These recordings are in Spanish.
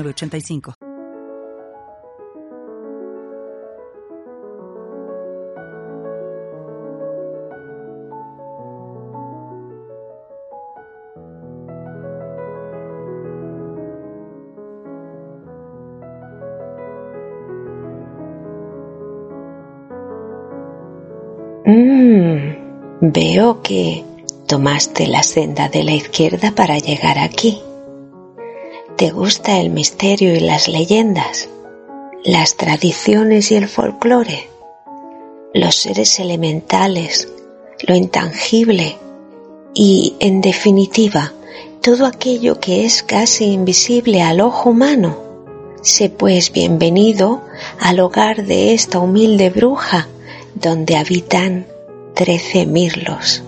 85 Mm, veo que tomaste la senda de la izquierda para llegar aquí. ¿Te gusta el misterio y las leyendas? ¿Las tradiciones y el folclore? ¿Los seres elementales? ¿Lo intangible? Y, en definitiva, todo aquello que es casi invisible al ojo humano. Sé pues bienvenido al hogar de esta humilde bruja, donde habitan trece mirlos.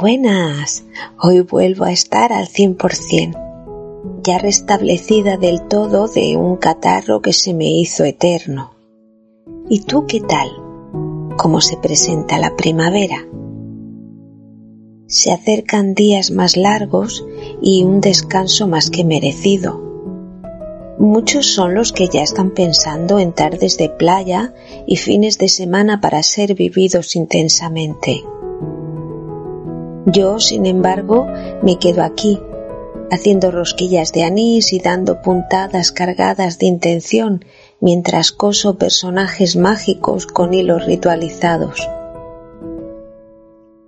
Buenas, hoy vuelvo a estar al 100%, ya restablecida del todo de un catarro que se me hizo eterno. ¿Y tú qué tal? ¿Cómo se presenta la primavera? Se acercan días más largos y un descanso más que merecido. Muchos son los que ya están pensando en tardes de playa y fines de semana para ser vividos intensamente. Yo, sin embargo, me quedo aquí, haciendo rosquillas de anís y dando puntadas cargadas de intención mientras coso personajes mágicos con hilos ritualizados.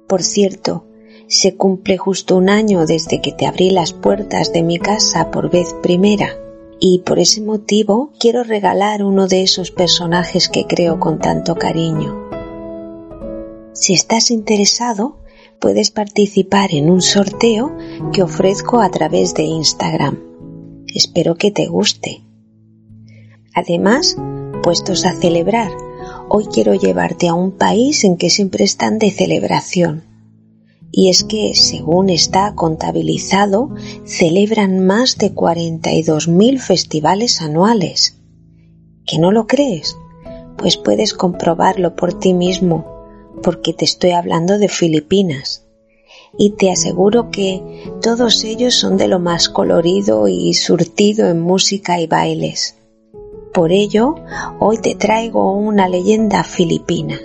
Por cierto, se cumple justo un año desde que te abrí las puertas de mi casa por vez primera, y por ese motivo quiero regalar uno de esos personajes que creo con tanto cariño. Si estás interesado, puedes participar en un sorteo que ofrezco a través de Instagram. Espero que te guste. Además, puestos a celebrar, hoy quiero llevarte a un país en que siempre están de celebración. Y es que, según está contabilizado, celebran más de 42.000 festivales anuales. ¿Que no lo crees? Pues puedes comprobarlo por ti mismo porque te estoy hablando de Filipinas. Y te aseguro que todos ellos son de lo más colorido y surtido en música y bailes. Por ello, hoy te traigo una leyenda filipina.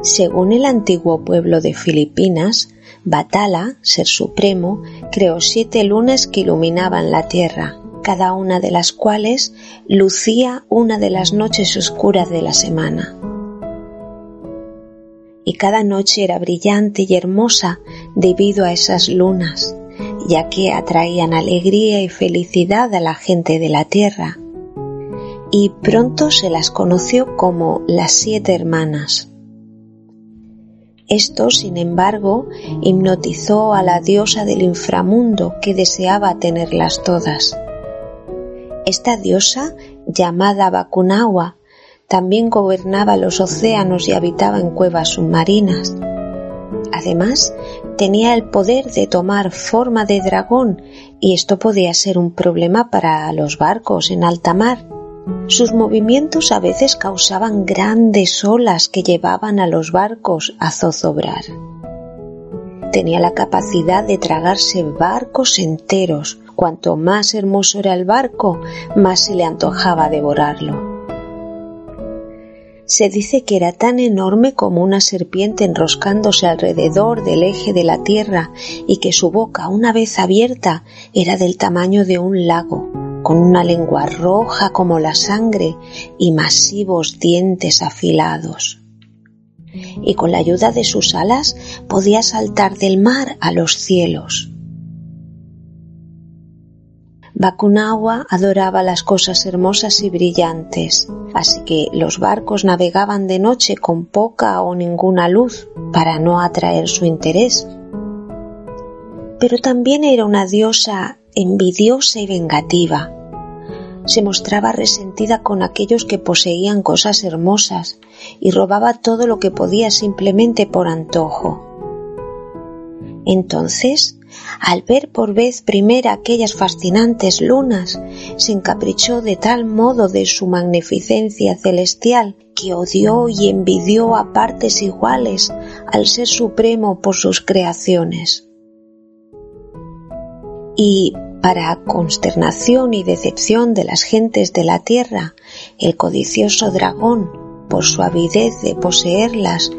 Según el antiguo pueblo de Filipinas, Batala, ser supremo, creó siete lunas que iluminaban la tierra, cada una de las cuales lucía una de las noches oscuras de la semana. Y cada noche era brillante y hermosa debido a esas lunas, ya que atraían alegría y felicidad a la gente de la tierra. Y pronto se las conoció como las siete hermanas. Esto, sin embargo, hipnotizó a la diosa del inframundo que deseaba tenerlas todas. Esta diosa, llamada Bakunawa, también gobernaba los océanos y habitaba en cuevas submarinas. Además, tenía el poder de tomar forma de dragón y esto podía ser un problema para los barcos en alta mar. Sus movimientos a veces causaban grandes olas que llevaban a los barcos a zozobrar. Tenía la capacidad de tragarse barcos enteros. Cuanto más hermoso era el barco, más se le antojaba devorarlo. Se dice que era tan enorme como una serpiente enroscándose alrededor del eje de la Tierra y que su boca, una vez abierta, era del tamaño de un lago, con una lengua roja como la sangre y masivos dientes afilados. Y con la ayuda de sus alas podía saltar del mar a los cielos. Bakunawa adoraba las cosas hermosas y brillantes, así que los barcos navegaban de noche con poca o ninguna luz para no atraer su interés. Pero también era una diosa envidiosa y vengativa. Se mostraba resentida con aquellos que poseían cosas hermosas y robaba todo lo que podía simplemente por antojo. Entonces al ver por vez primera aquellas fascinantes lunas, se encaprichó de tal modo de su magnificencia celestial que odió y envidió a partes iguales al Ser Supremo por sus creaciones. Y, para consternación y decepción de las gentes de la tierra, el codicioso dragón, por su avidez de poseerlas,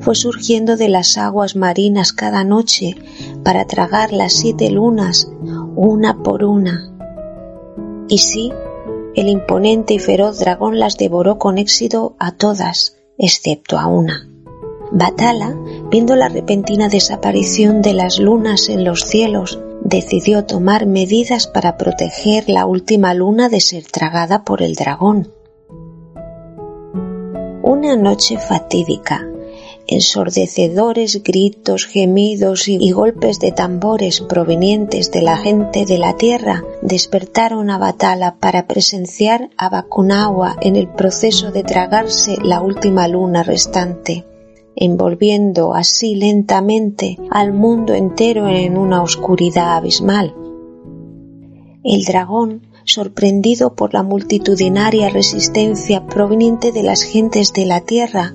fue surgiendo de las aguas marinas cada noche para tragar las siete lunas una por una. Y sí, el imponente y feroz dragón las devoró con éxito a todas, excepto a una. Batala, viendo la repentina desaparición de las lunas en los cielos, decidió tomar medidas para proteger la última luna de ser tragada por el dragón. Una noche fatídica, ensordecedores gritos, gemidos y, golpes de tambores provenientes de la gente de la tierra despertaron a Batala para presenciar a Bakunawa en el proceso de tragarse la última luna restante, envolviendo así lentamente al mundo entero en una oscuridad abismal. El dragón sorprendido por la multitudinaria resistencia proveniente de las gentes de la tierra,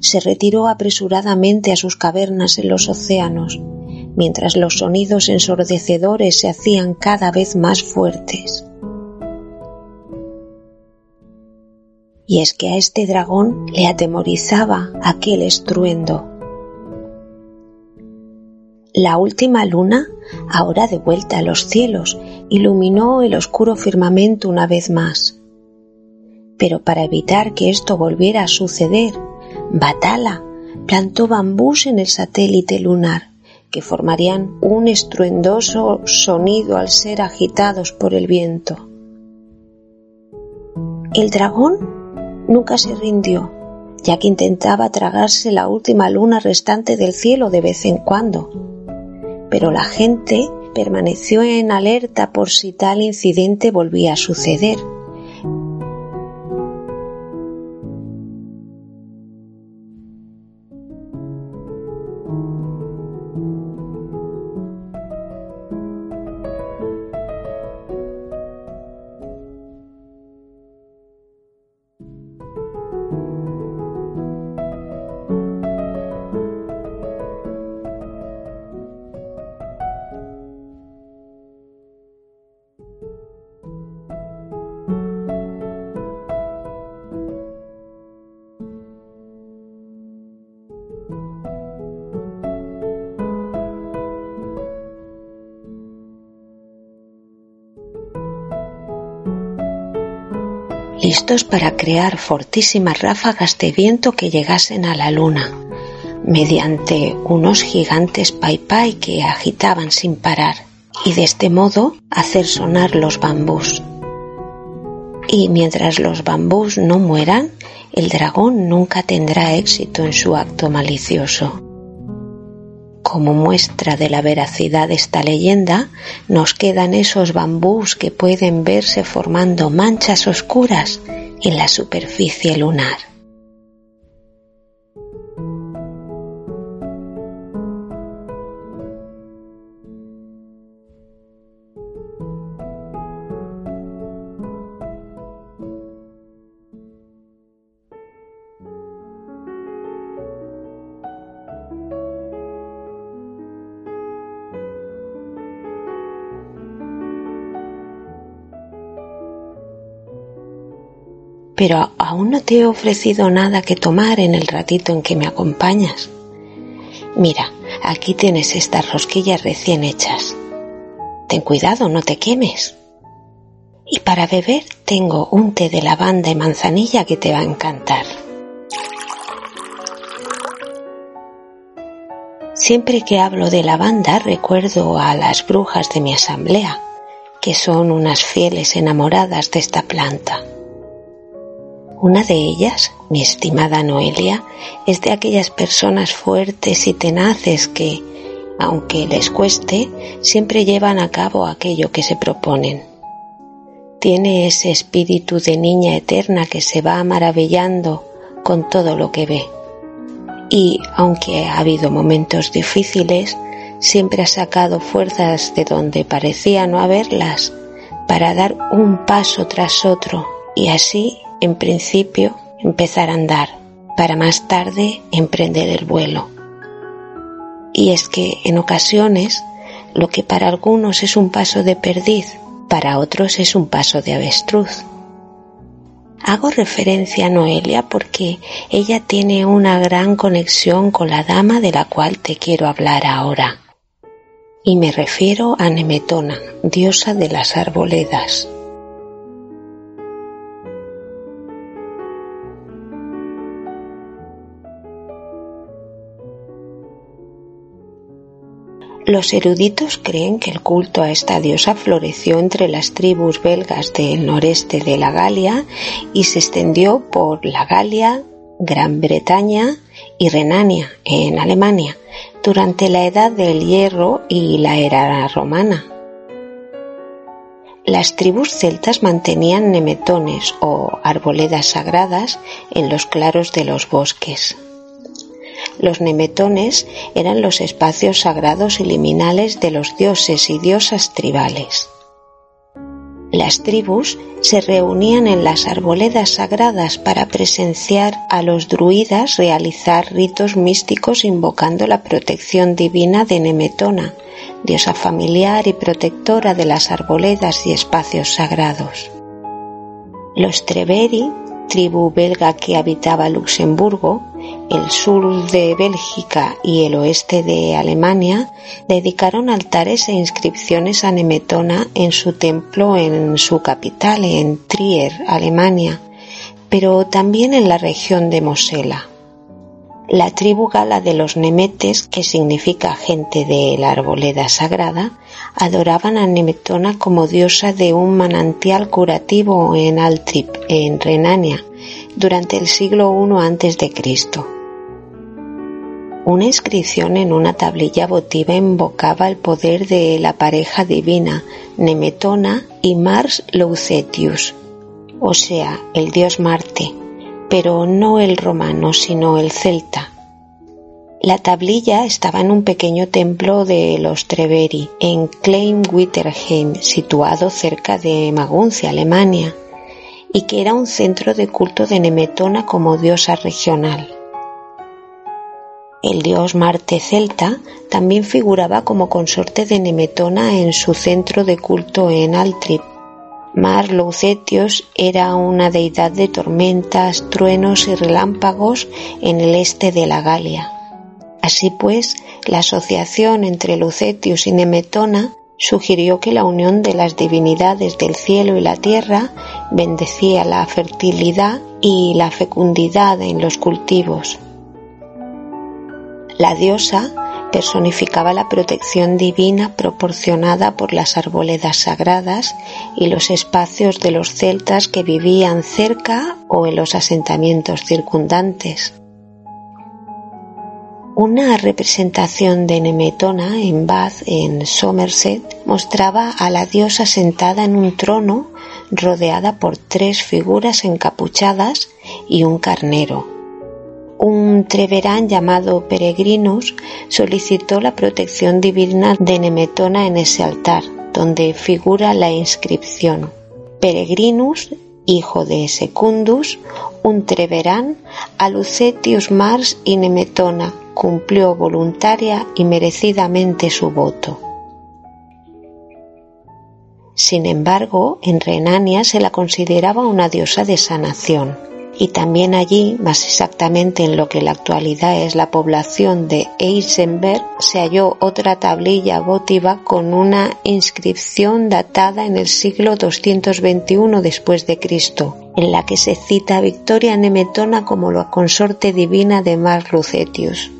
se retiró apresuradamente a sus cavernas en los océanos, mientras los sonidos ensordecedores se hacían cada vez más fuertes. Y es que a este dragón le atemorizaba aquel estruendo. La última luna, ahora de vuelta a los cielos, iluminó el oscuro firmamento una vez más. Pero para evitar que esto volviera a suceder, Batala plantó bambús en el satélite lunar, que formarían un estruendoso sonido al ser agitados por el viento. El dragón nunca se rindió, ya que intentaba tragarse la última luna restante del cielo de vez en cuando. Pero la gente permaneció en alerta por si tal incidente volvía a suceder. Listos para crear fortísimas ráfagas de viento que llegasen a la luna, mediante unos gigantes paipai que agitaban sin parar, y de este modo hacer sonar los bambús. Y mientras los bambús no mueran, el dragón nunca tendrá éxito en su acto malicioso. Como muestra de la veracidad de esta leyenda, nos quedan esos bambús que pueden verse formando manchas oscuras en la superficie lunar. Pero aún no te he ofrecido nada que tomar en el ratito en que me acompañas. Mira, aquí tienes estas rosquillas recién hechas. Ten cuidado, no te quemes. Y para beber tengo un té de lavanda y manzanilla que te va a encantar. Siempre que hablo de lavanda recuerdo a las brujas de mi asamblea, que son unas fieles enamoradas de esta planta. Una de ellas, mi estimada Noelia, es de aquellas personas fuertes y tenaces que, aunque les cueste, siempre llevan a cabo aquello que se proponen. Tiene ese espíritu de niña eterna que se va maravillando con todo lo que ve. Y, aunque ha habido momentos difíciles, siempre ha sacado fuerzas de donde parecía no haberlas para dar un paso tras otro y así en principio empezar a andar para más tarde emprender el vuelo. Y es que en ocasiones lo que para algunos es un paso de perdiz, para otros es un paso de avestruz. Hago referencia a Noelia porque ella tiene una gran conexión con la dama de la cual te quiero hablar ahora. Y me refiero a Nemetona, diosa de las arboledas. Los eruditos creen que el culto a esta diosa floreció entre las tribus belgas del noreste de la Galia y se extendió por la Galia, Gran Bretaña y Renania, en Alemania, durante la Edad del Hierro y la era romana. Las tribus celtas mantenían nemetones o arboledas sagradas en los claros de los bosques. Los nemetones eran los espacios sagrados y liminales de los dioses y diosas tribales. Las tribus se reunían en las arboledas sagradas para presenciar a los druidas realizar ritos místicos invocando la protección divina de Nemetona, diosa familiar y protectora de las arboledas y espacios sagrados. Los Treveri tribu belga que habitaba Luxemburgo, el sur de Bélgica y el oeste de Alemania, dedicaron altares e inscripciones a Nemetona en su templo en su capital, en Trier, Alemania, pero también en la región de Mosela. La tribu gala de los Nemetes, que significa gente de la arboleda sagrada, adoraban a Nemetona como diosa de un manantial curativo en Altrip, en Renania, durante el siglo I Cristo. Una inscripción en una tablilla votiva invocaba el poder de la pareja divina Nemetona y Mars Loucetius, o sea, el dios Marte, pero no el romano, sino el celta. La tablilla estaba en un pequeño templo de los Treveri, en Klein-Witterheim, situado cerca de Maguncia, Alemania, y que era un centro de culto de Nemetona como diosa regional. El dios Marte celta también figuraba como consorte de Nemetona en su centro de culto en Altrip, Mar Loucetios era una deidad de tormentas, truenos y relámpagos en el este de la Galia. Así pues, la asociación entre Lucetius y Nemetona sugirió que la unión de las divinidades del cielo y la tierra bendecía la fertilidad y la fecundidad en los cultivos. La diosa personificaba la protección divina proporcionada por las arboledas sagradas y los espacios de los celtas que vivían cerca o en los asentamientos circundantes. Una representación de Nemetona en Bath, en Somerset, mostraba a la diosa sentada en un trono rodeada por tres figuras encapuchadas y un carnero. Un treverán llamado Peregrinus solicitó la protección divina de Nemetona en ese altar, donde figura la inscripción Peregrinus, hijo de Secundus, un treverán, a Lucetius Mars y Nemetona, cumplió voluntaria y merecidamente su voto. Sin embargo, en Renania se la consideraba una diosa de sanación y también allí, más exactamente en lo que en la actualidad es la población de Eisenberg, se halló otra tablilla votiva con una inscripción datada en el siglo 221 después de Cristo, en la que se cita a Victoria Nemetona como la consorte divina de Mars Lucetius.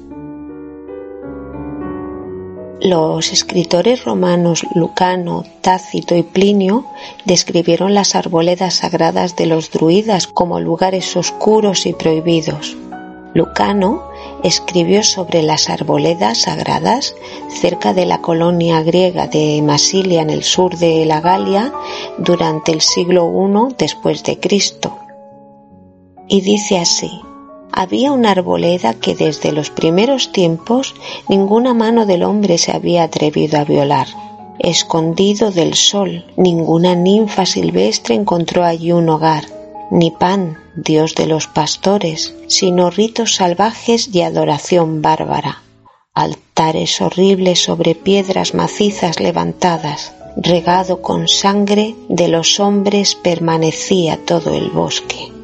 Los escritores romanos Lucano, Tácito y Plinio describieron las arboledas sagradas de los druidas como lugares oscuros y prohibidos. Lucano escribió sobre las arboledas sagradas cerca de la colonia griega de Masilia en el sur de la Galia durante el siglo I después de Cristo. Y dice así: había una arboleda que desde los primeros tiempos ninguna mano del hombre se había atrevido a violar. Escondido del sol, ninguna ninfa silvestre encontró allí un hogar, ni pan, dios de los pastores, sino ritos salvajes y adoración bárbara. Altares horribles sobre piedras macizas levantadas, regado con sangre de los hombres permanecía todo el bosque.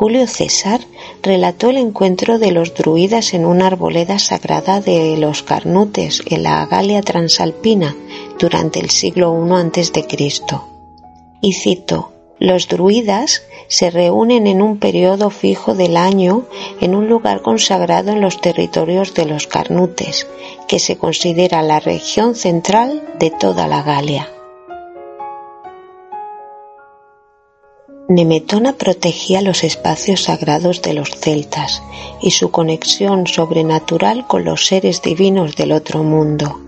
Julio César relató el encuentro de los druidas en una arboleda sagrada de los Carnutes en la Galia Transalpina durante el siglo I a.C. Y cito, los druidas se reúnen en un periodo fijo del año en un lugar consagrado en los territorios de los Carnutes, que se considera la región central de toda la Galia. Nemetona protegía los espacios sagrados de los celtas y su conexión sobrenatural con los seres divinos del otro mundo.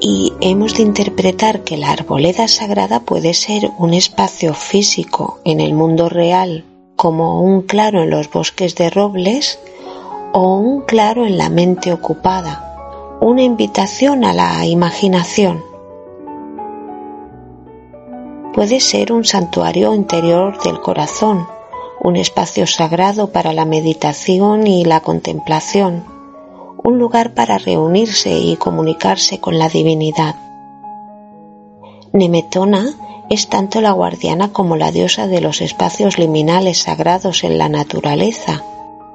Y hemos de interpretar que la arboleda sagrada puede ser un espacio físico en el mundo real, como un claro en los bosques de robles, o un claro en la mente ocupada, una invitación a la imaginación puede ser un santuario interior del corazón, un espacio sagrado para la meditación y la contemplación, un lugar para reunirse y comunicarse con la divinidad. Nemetona es tanto la guardiana como la diosa de los espacios liminales sagrados en la naturaleza.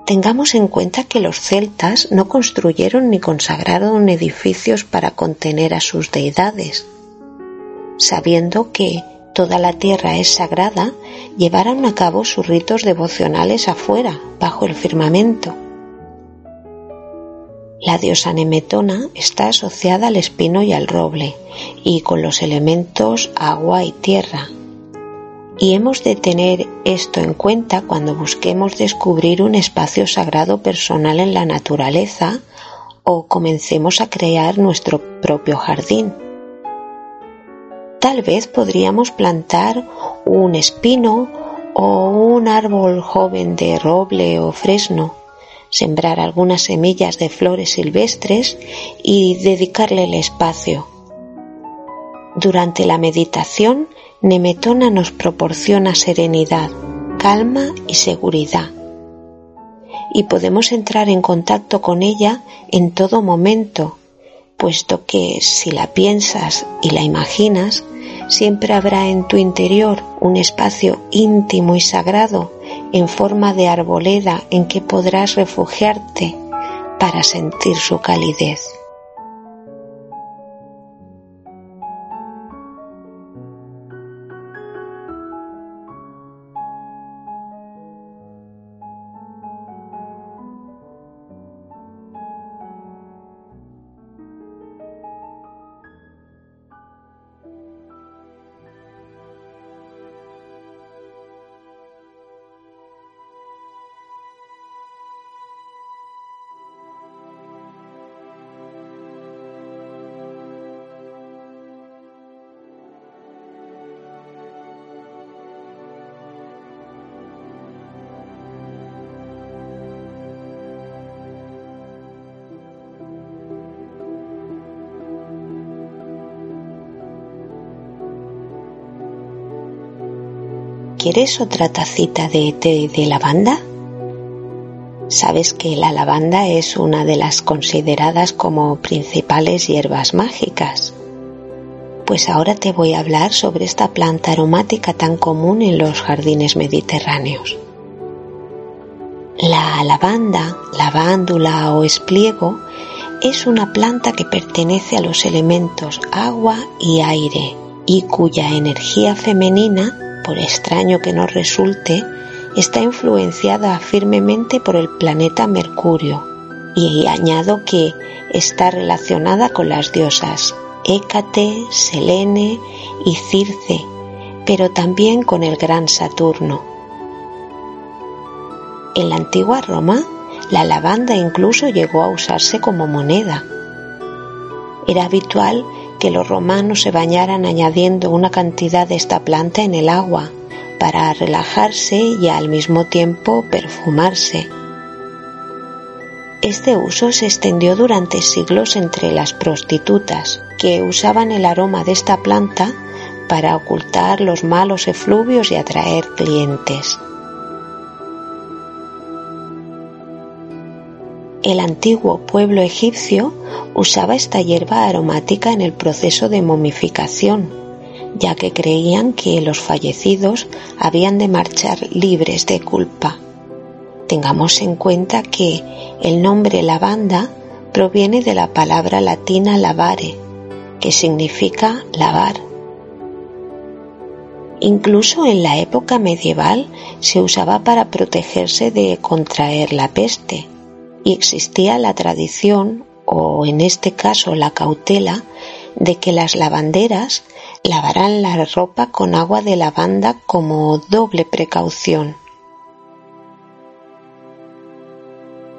Tengamos en cuenta que los celtas no construyeron ni consagraron edificios para contener a sus deidades, sabiendo que toda la tierra es sagrada, llevaron a cabo sus ritos devocionales afuera, bajo el firmamento. La diosa Nemetona está asociada al espino y al roble, y con los elementos agua y tierra. Y hemos de tener esto en cuenta cuando busquemos descubrir un espacio sagrado personal en la naturaleza o comencemos a crear nuestro propio jardín. Tal vez podríamos plantar un espino o un árbol joven de roble o fresno, sembrar algunas semillas de flores silvestres y dedicarle el espacio. Durante la meditación, Nemetona nos proporciona serenidad, calma y seguridad. Y podemos entrar en contacto con ella en todo momento, puesto que si la piensas y la imaginas, siempre habrá en tu interior un espacio íntimo y sagrado en forma de arboleda en que podrás refugiarte para sentir su calidez. ¿Quieres otra tacita de té de lavanda? Sabes que la lavanda es una de las consideradas como principales hierbas mágicas. Pues ahora te voy a hablar sobre esta planta aromática tan común en los jardines mediterráneos. La lavanda, lavándula o espliego es una planta que pertenece a los elementos agua y aire y cuya energía femenina por extraño que nos resulte, está influenciada firmemente por el planeta Mercurio y añado que está relacionada con las diosas Hécate, Selene y Circe, pero también con el gran Saturno. En la antigua Roma, la lavanda incluso llegó a usarse como moneda. Era habitual que los romanos se bañaran añadiendo una cantidad de esta planta en el agua para relajarse y al mismo tiempo perfumarse. Este uso se extendió durante siglos entre las prostitutas, que usaban el aroma de esta planta para ocultar los malos efluvios y atraer clientes. El antiguo pueblo egipcio usaba esta hierba aromática en el proceso de momificación, ya que creían que los fallecidos habían de marchar libres de culpa. Tengamos en cuenta que el nombre lavanda proviene de la palabra latina lavare, que significa lavar. Incluso en la época medieval se usaba para protegerse de contraer la peste y existía la tradición, o en este caso la cautela, de que las lavanderas lavarán la ropa con agua de lavanda como doble precaución.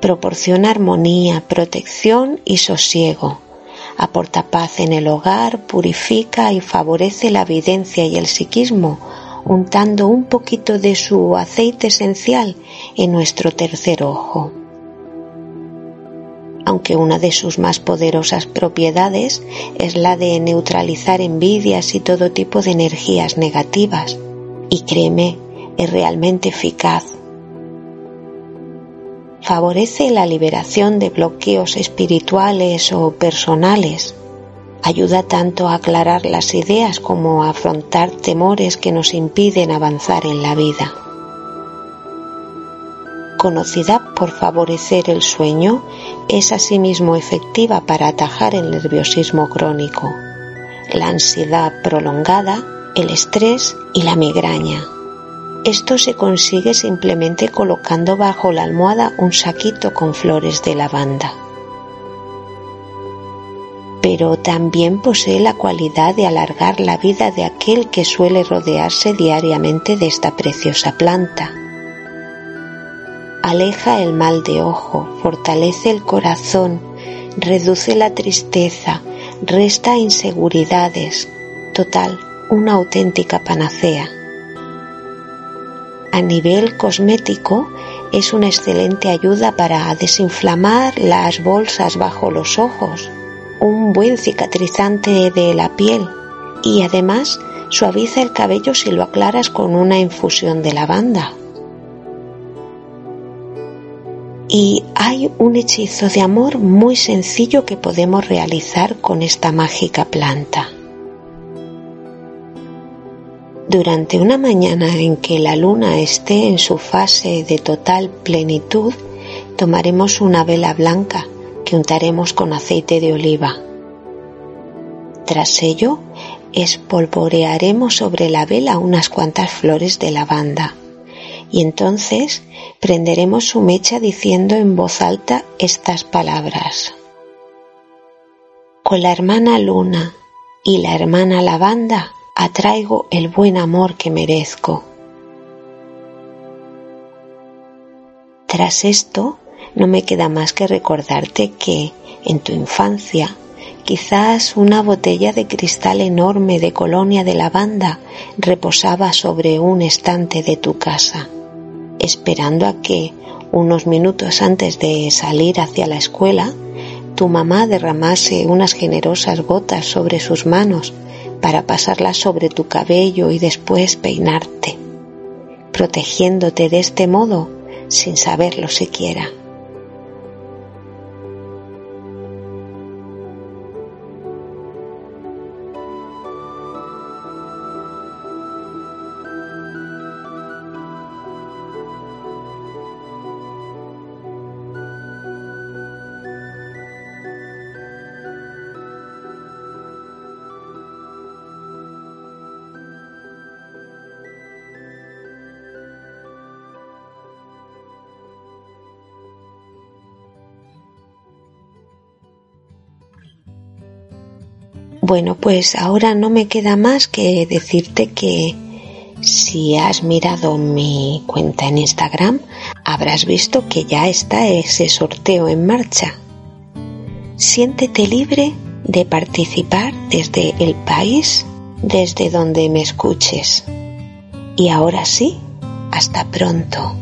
Proporciona armonía, protección y sosiego. Aporta paz en el hogar, purifica y favorece la evidencia y el psiquismo, untando un poquito de su aceite esencial en nuestro tercer ojo aunque una de sus más poderosas propiedades es la de neutralizar envidias y todo tipo de energías negativas. Y créeme, es realmente eficaz. Favorece la liberación de bloqueos espirituales o personales. Ayuda tanto a aclarar las ideas como a afrontar temores que nos impiden avanzar en la vida conocida por favorecer el sueño, es asimismo efectiva para atajar el nerviosismo crónico, la ansiedad prolongada, el estrés y la migraña. Esto se consigue simplemente colocando bajo la almohada un saquito con flores de lavanda. Pero también posee la cualidad de alargar la vida de aquel que suele rodearse diariamente de esta preciosa planta aleja el mal de ojo, fortalece el corazón, reduce la tristeza, resta inseguridades. Total, una auténtica panacea. A nivel cosmético, es una excelente ayuda para desinflamar las bolsas bajo los ojos, un buen cicatrizante de la piel y además suaviza el cabello si lo aclaras con una infusión de lavanda. Y hay un hechizo de amor muy sencillo que podemos realizar con esta mágica planta. Durante una mañana en que la luna esté en su fase de total plenitud, tomaremos una vela blanca que untaremos con aceite de oliva. Tras ello, espolvorearemos sobre la vela unas cuantas flores de lavanda y entonces prenderemos su mecha diciendo en voz alta estas palabras. Con la hermana luna y la hermana lavanda atraigo el buen amor que merezco. Tras esto, no me queda más que recordarte que en tu infancia quizás una botella de cristal enorme de colonia de lavanda reposaba sobre un estante de tu casa esperando a que, unos minutos antes de salir hacia la escuela, tu mamá derramase unas generosas gotas sobre sus manos para pasarlas sobre tu cabello y después peinarte. protegiéndote de este modo sin saberlo siquiera. Bueno, pues ahora no me queda más que decirte que si has mirado mi cuenta en Instagram, habrás visto que ya está ese sorteo en marcha. Siéntete libre de participar desde el país, desde donde me escuches. Y ahora sí, hasta pronto.